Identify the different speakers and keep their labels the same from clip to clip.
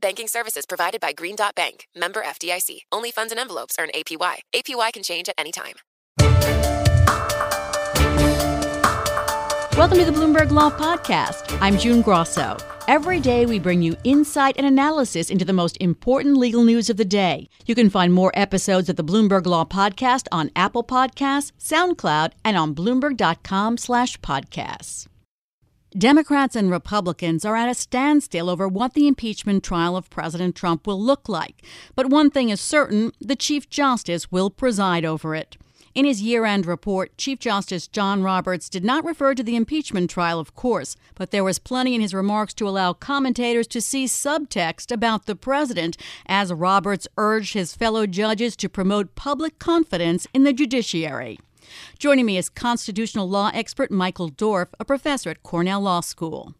Speaker 1: Banking services provided by Green Dot Bank, member FDIC. Only funds and envelopes earn APY. APY can change at any time.
Speaker 2: Welcome to the Bloomberg Law Podcast. I'm June Grosso. Every day we bring you insight and analysis into the most important legal news of the day. You can find more episodes of the Bloomberg Law Podcast on Apple Podcasts, SoundCloud, and on bloomberg.com/podcasts. Democrats and Republicans are at a standstill over what the impeachment trial of President Trump will look like. But one thing is certain the Chief Justice will preside over it. In his year end report, Chief Justice John Roberts did not refer to the impeachment trial, of course, but there was plenty in his remarks to allow commentators to see subtext about the president as Roberts urged his fellow judges to promote public confidence in the judiciary. Joining me is constitutional law expert Michael Dorf, a professor at Cornell Law School.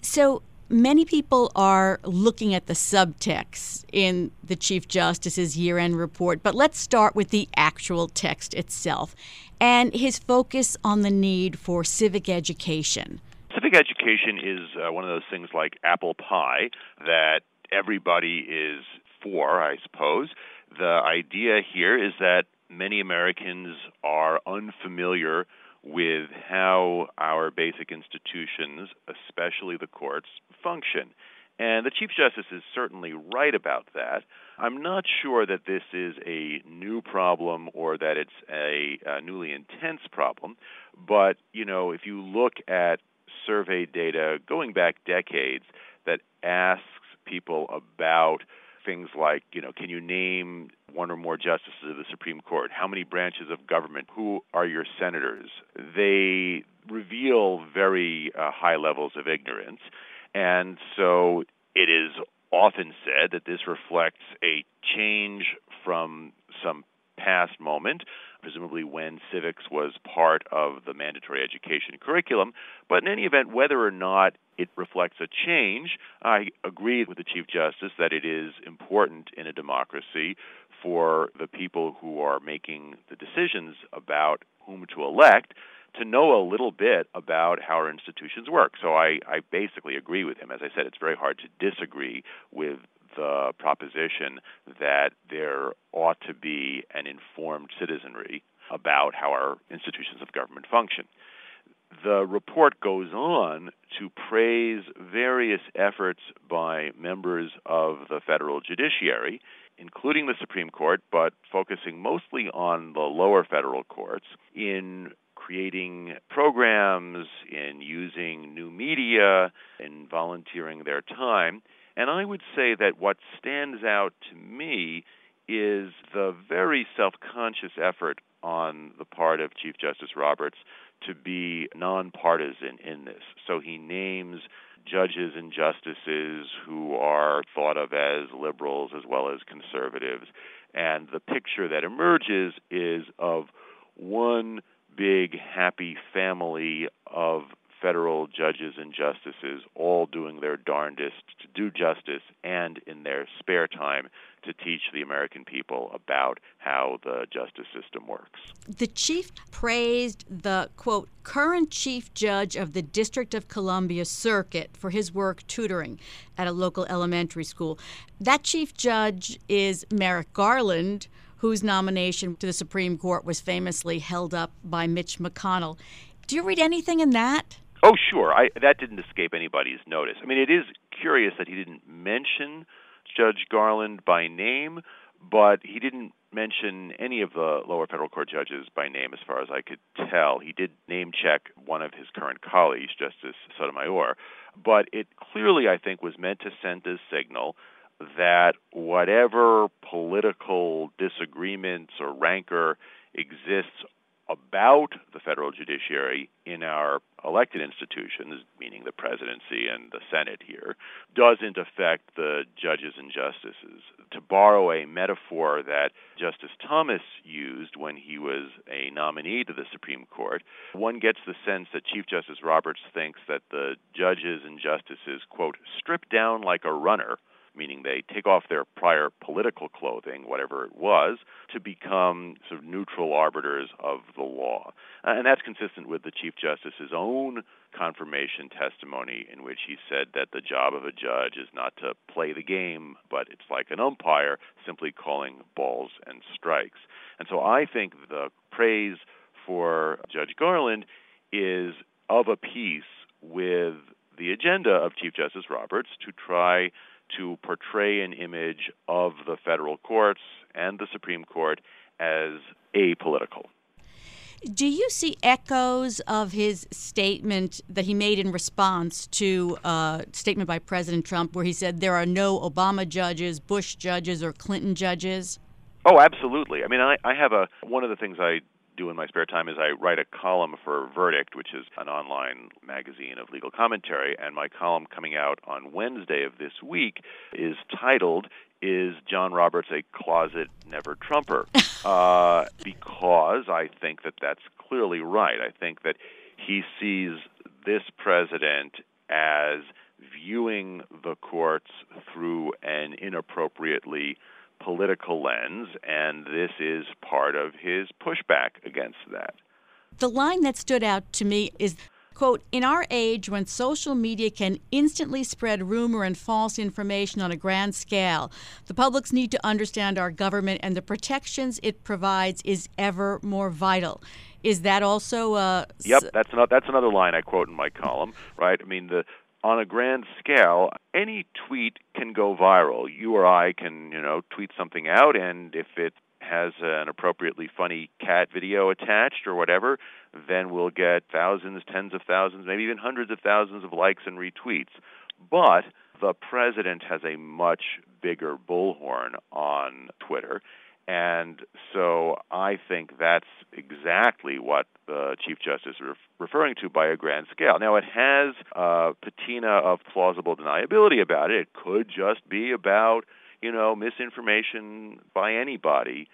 Speaker 2: So, many people are looking at the subtext in the Chief Justice's year end report, but let's start with the actual text itself and his focus on the need for civic education.
Speaker 3: Civic education is uh, one of those things like apple pie that everybody is for, I suppose. The idea here is that many Americans are unfamiliar with how our basic institutions, especially the courts, function. And the Chief Justice is certainly right about that. I'm not sure that this is a new problem or that it's a, a newly intense problem, but you know, if you look at survey data going back decades that asks people about things like, you know, can you name one or more justices of the Supreme Court? How many branches of government? Who are your senators? They reveal very uh, high levels of ignorance. And so it is often said that this reflects a change from some past moment, presumably when civics was part of the mandatory education curriculum. But in any event, whether or not it reflects a change, I agree with the Chief Justice that it is important in a democracy for the people who are making the decisions about whom to elect to know a little bit about how our institutions work. So I, I basically agree with him. As I said, it's very hard to disagree with the proposition that there ought to be an informed citizenry about how our institutions of government function. The report goes on to praise various efforts by members of the federal judiciary, including the Supreme Court, but focusing mostly on the lower federal courts, in creating programs, in using new media, in volunteering their time. And I would say that what stands out to me is the conscious effort on the part of Chief Justice Roberts to be nonpartisan in this. So he names judges and justices who are thought of as liberals as well as conservatives. And the picture that emerges is of one big happy family of federal judges and justices all doing their darndest to do justice and in their spare time to teach the American people about how the justice system works.
Speaker 2: The chief praised the quote current chief judge of the District of Columbia Circuit for his work tutoring at a local elementary school. That chief judge is Merrick Garland, whose nomination to the Supreme Court was famously held up by Mitch McConnell. Do you read anything in that?
Speaker 3: Oh, sure. I, that didn't escape anybody's notice. I mean, it is curious that he didn't mention Judge Garland by name, but he didn't mention any of the lower federal court judges by name as far as I could tell. He did name check one of his current colleagues, Justice Sotomayor, but it clearly, I think, was meant to send a signal that whatever political disagreements or rancor exists about the federal judiciary in our elected institutions, meaning the presidency and the Senate here, doesn't affect the judges and justices. To borrow a metaphor that Justice Thomas used when he was a nominee to the Supreme Court, one gets the sense that Chief Justice Roberts thinks that the judges and justices, quote, strip down like a runner meaning they take off their prior political clothing, whatever it was, to become sort of neutral arbiters of the law. And that's consistent with the Chief Justice's own confirmation testimony, in which he said that the job of a judge is not to play the game, but it's like an umpire simply calling balls and strikes. And so I think the praise for Judge Garland is of a piece with the agenda of Chief Justice Roberts to try to portray an image of the federal courts and the Supreme Court as apolitical.
Speaker 2: Do you see echoes of his statement that he made in response to a statement by President Trump where he said there are no Obama judges, Bush judges, or Clinton judges?
Speaker 3: Oh, absolutely. I mean, I, I have a one of the things I do in my spare time is I write a column for Verdict, which is an online magazine of legal commentary, and my column coming out on Wednesday of this week is titled is John Roberts a closet never Trumper? uh, because I think that that's clearly right. I think that he sees this president as viewing the courts through an inappropriately political lens, and this is part of his pushback against that.
Speaker 2: The line that stood out to me is quote in our age when social media can instantly spread rumor and false information on a grand scale the public's need to understand our government and the protections it provides is ever more vital is that also uh
Speaker 3: yep that's another that's another line i quote in my column right i mean the on a grand scale, any tweet can go viral. You or I can, you know, tweet something out, and if it has an appropriately funny cat video attached or whatever, then we'll get thousands, tens of thousands, maybe even hundreds of thousands of likes and retweets. But the president has a much bigger bullhorn on Twitter. And so I think that's exactly what the Chief Justice is referring to by a grand scale. Now, it has a patina of plausible deniability about it. It could just be about, you know, misinformation by anybody,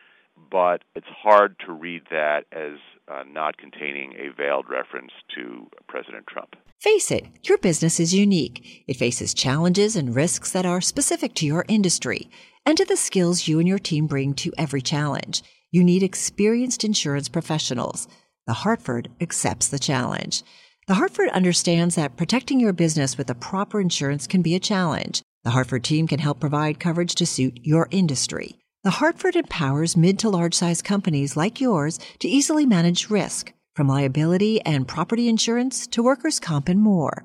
Speaker 3: but it's hard to read that as uh, not containing a veiled reference to President Trump.
Speaker 4: Face it, your business is unique. It faces challenges and risks that are specific to your industry and to the skills you and your team bring to every challenge. You need experienced insurance professionals. The Hartford accepts the challenge. The Hartford understands that protecting your business with the proper insurance can be a challenge. The Hartford team can help provide coverage to suit your industry. The Hartford empowers mid to large size companies like yours to easily manage risk, from liability and property insurance to workers' comp and more.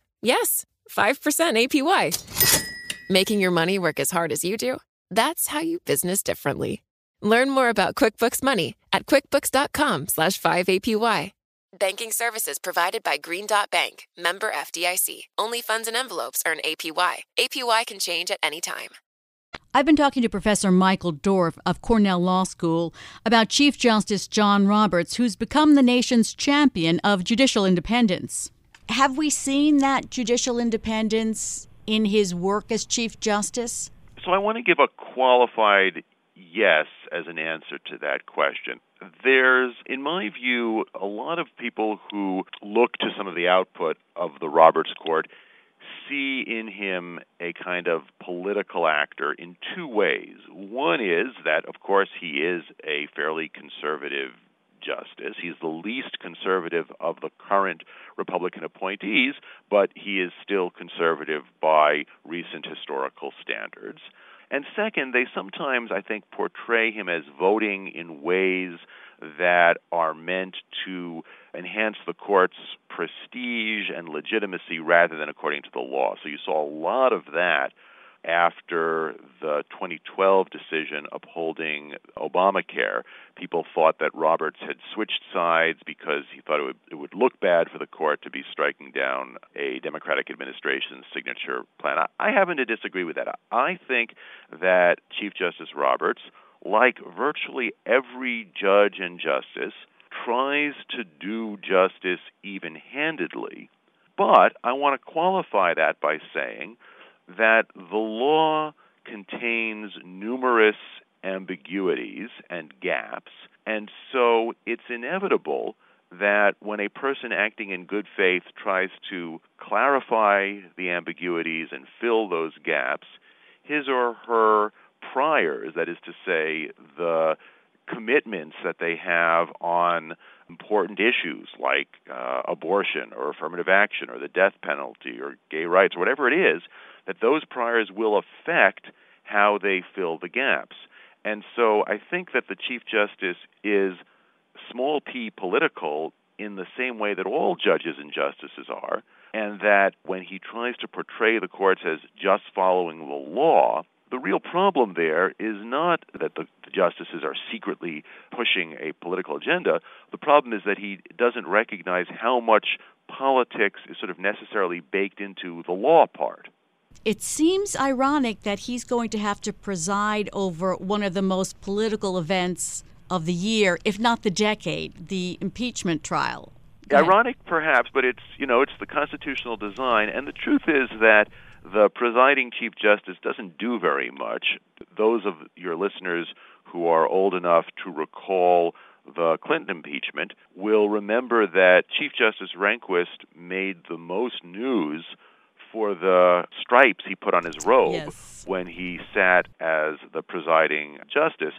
Speaker 1: Yes, 5% APY. Making your money work as hard as you do? That's how you business differently. Learn more about QuickBooks Money at quickbooks.com slash 5APY. Banking services provided by Green Dot Bank, member FDIC. Only funds and envelopes earn APY. APY can change at any time.
Speaker 2: I've been talking to Professor Michael Dorf of Cornell Law School about Chief Justice John Roberts, who's become the nation's champion of judicial independence. Have we seen that judicial independence in his work as Chief Justice?
Speaker 3: So I want to give a qualified yes as an answer to that question. There's, in my view, a lot of people who look to some of the output of the Roberts Court see in him a kind of political actor in two ways. One is that, of course, he is a fairly conservative justice. He's the least conservative of the current Republican appointees, but he is still conservative by recent historical standards. And second, they sometimes, I think, portray him as voting in ways that are meant to enhance the court's prestige and legitimacy rather than according to the law. So you saw a lot of that after the 2012 decision upholding Obamacare. People thought that Roberts had switched sides because he thought it would, it would look bad for the court to be striking down a Democratic administration's signature plan. I, I happen to disagree with that. I think that Chief Justice Roberts, like virtually every judge and justice, tries to do justice even handedly. But I want to qualify that by saying that the law contains numerous ambiguities and gaps, and so it's inevitable that when a person acting in good faith tries to clarify the ambiguities and fill those gaps, his or her priors, that is to say, the commitments that they have on important issues like uh, abortion or affirmative action or the death penalty or gay rights or whatever it is, that those priors will affect how they fill the gaps. And so I think that the Chief Justice is small p political in the same way that all judges and justices are, and that when he tries to portray the courts as just following the law, the real problem there is not that the, the justices are secretly pushing a political agenda. The problem is that he doesn't recognize how much politics is sort of necessarily baked into the law part.
Speaker 2: It seems ironic that he's going to have to preside over one of the most political events of the year, if not the decade, the impeachment trial.
Speaker 3: Ironic, perhaps, but it's you know it's the constitutional design, and the truth is that the presiding Chief Justice doesn't do very much. Those of your listeners who are old enough to recall the Clinton impeachment will remember that Chief Justice Rehnquist made the most news for the stripes he put on his robe
Speaker 2: yes.
Speaker 3: when he sat as the presiding justice.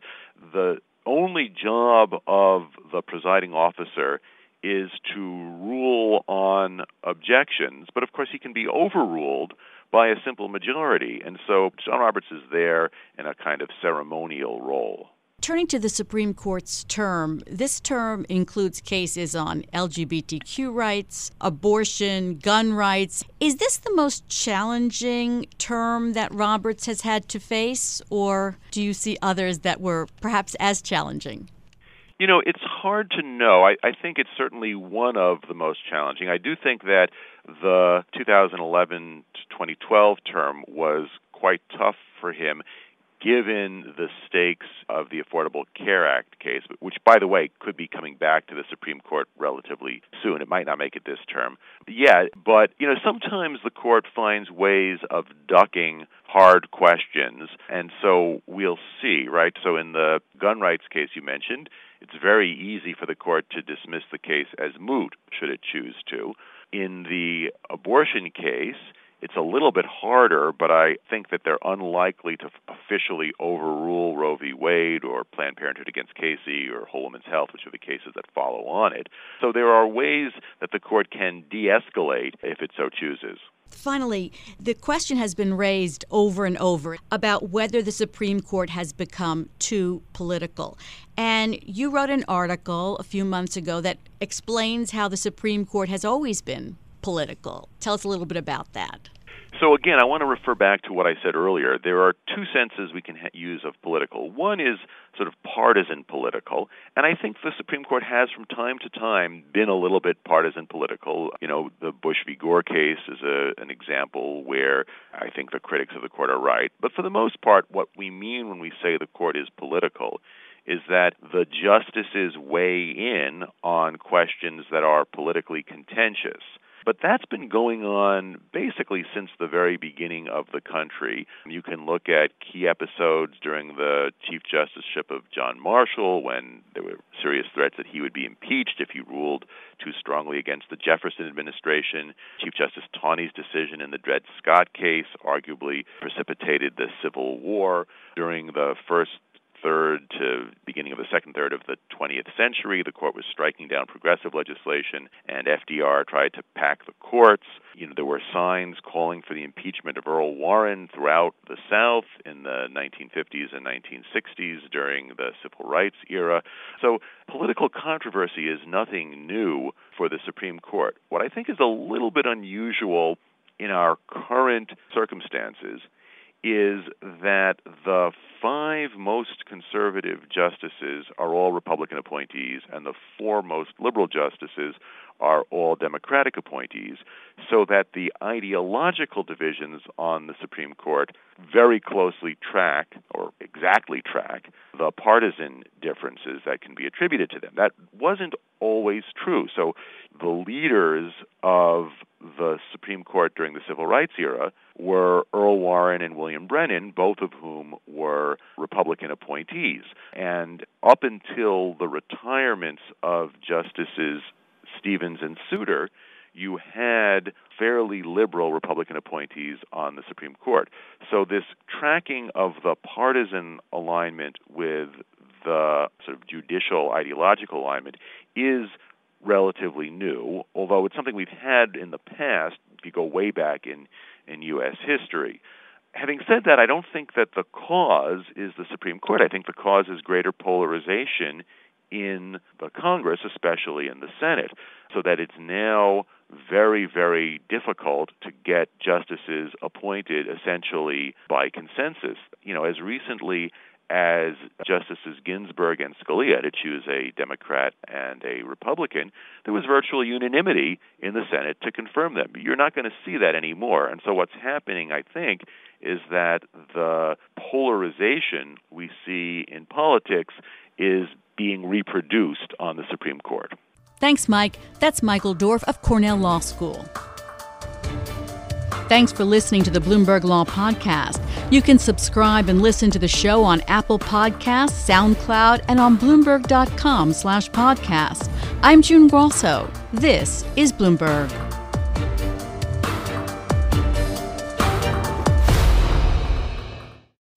Speaker 3: The only job of the presiding officer is to rule on objections, but of course he can be overruled by a simple majority. And so John Roberts is there in a kind of ceremonial role.
Speaker 2: Turning to the Supreme Court's term, this term includes cases on LGBTQ rights, abortion, gun rights. Is this the most challenging term that Roberts has had to face, or do you see others that were perhaps as challenging?
Speaker 3: You know, it's hard to know. I, I think it's certainly one of the most challenging. I do think that the 2011 to 2012 term was quite tough for him given the stakes of the Affordable Care Act case, which, by the way, could be coming back to the Supreme Court relatively soon. It might not make it this term yet, but you know, sometimes the court finds ways of ducking hard questions, and so we'll see, right? So in the gun rights case you mentioned, it's very easy for the court to dismiss the case as moot should it choose to. In the abortion case, it's a little bit harder, but I think that they're unlikely to officially overrule Roe v. Wade or Planned Parenthood against Casey or Whole Woman's Health, which are the cases that follow on it. So there are ways that the court can de escalate if it so chooses.
Speaker 2: Finally, the question has been raised over and over about whether the Supreme Court has become too political. And you wrote an article a few months ago that explains how the Supreme Court has always been political. Tell us a little bit about that.
Speaker 3: So again, I want to refer back to what I said earlier. There are two senses we can ha- use of political. One is sort of partisan political, and I think the Supreme Court has from time to time been a little bit partisan political. You know, the Bush v. Gore case is a, an example where I think the critics of the court are right. But for the most part, what we mean when we say the court is political is that the justices weigh in on questions that are politically contentious. But that's been going on basically since the very beginning of the country. You can look at key episodes during the Chief Justiceship of John Marshall when there were serious threats that he would be impeached if he ruled too strongly against the Jefferson administration. Chief Justice Taney's decision in the Dred Scott case arguably precipitated the Civil War. During the first third to beginning of the second third of the 20th century. The court was striking down progressive legislation, and FDR tried to pack the courts. You know, there were signs calling for the impeachment of Earl Warren throughout the South in the 1950s and 1960s during the civil rights era. So political controversy is nothing new for the Supreme Court. What I think is a little bit unusual in our current circumstances is that the five most conservative justices are all Republican appointees, and the four most liberal justices are all Democratic appointees, so that the ideological divisions on the Supreme Court very closely track, or exactly track, the partisan differences that can be attributed to them. That wasn't always true. So the leaders of the Supreme Court during the Civil Rights era were Earl Warren and William Brennan, both of whom were Republican appointees. And up until the retirements of Justices Stevens and Souter, you had fairly liberal Republican appointees on the Supreme Court. So this tracking of the partisan alignment with the sort of judicial ideological alignment is relatively new, although it's something we've had in the past if you go way back in, in U.S. history. Having said that, I don't think that the cause is the Supreme Court. I think the cause is greater polarization in the Congress, especially in the Senate, so that it's now very, very difficult to get justices appointed essentially by consensus. You know, as recently as Justices Ginsburg and Scalia to choose a Democrat and a Republican, there was virtual unanimity in the Senate to confirm them. You're not going to see that anymore. And so what's happening, I think, is that the polarization we see in politics is being reproduced on the Supreme Court.
Speaker 2: Thanks, Mike. That's Michael Dorf of Cornell Law School. Thanks for listening to the Bloomberg Law Podcast. You can subscribe and listen to the show on Apple Podcasts, SoundCloud, and on Bloomberg.com slash podcast. I'm June Grosso. This is Bloomberg.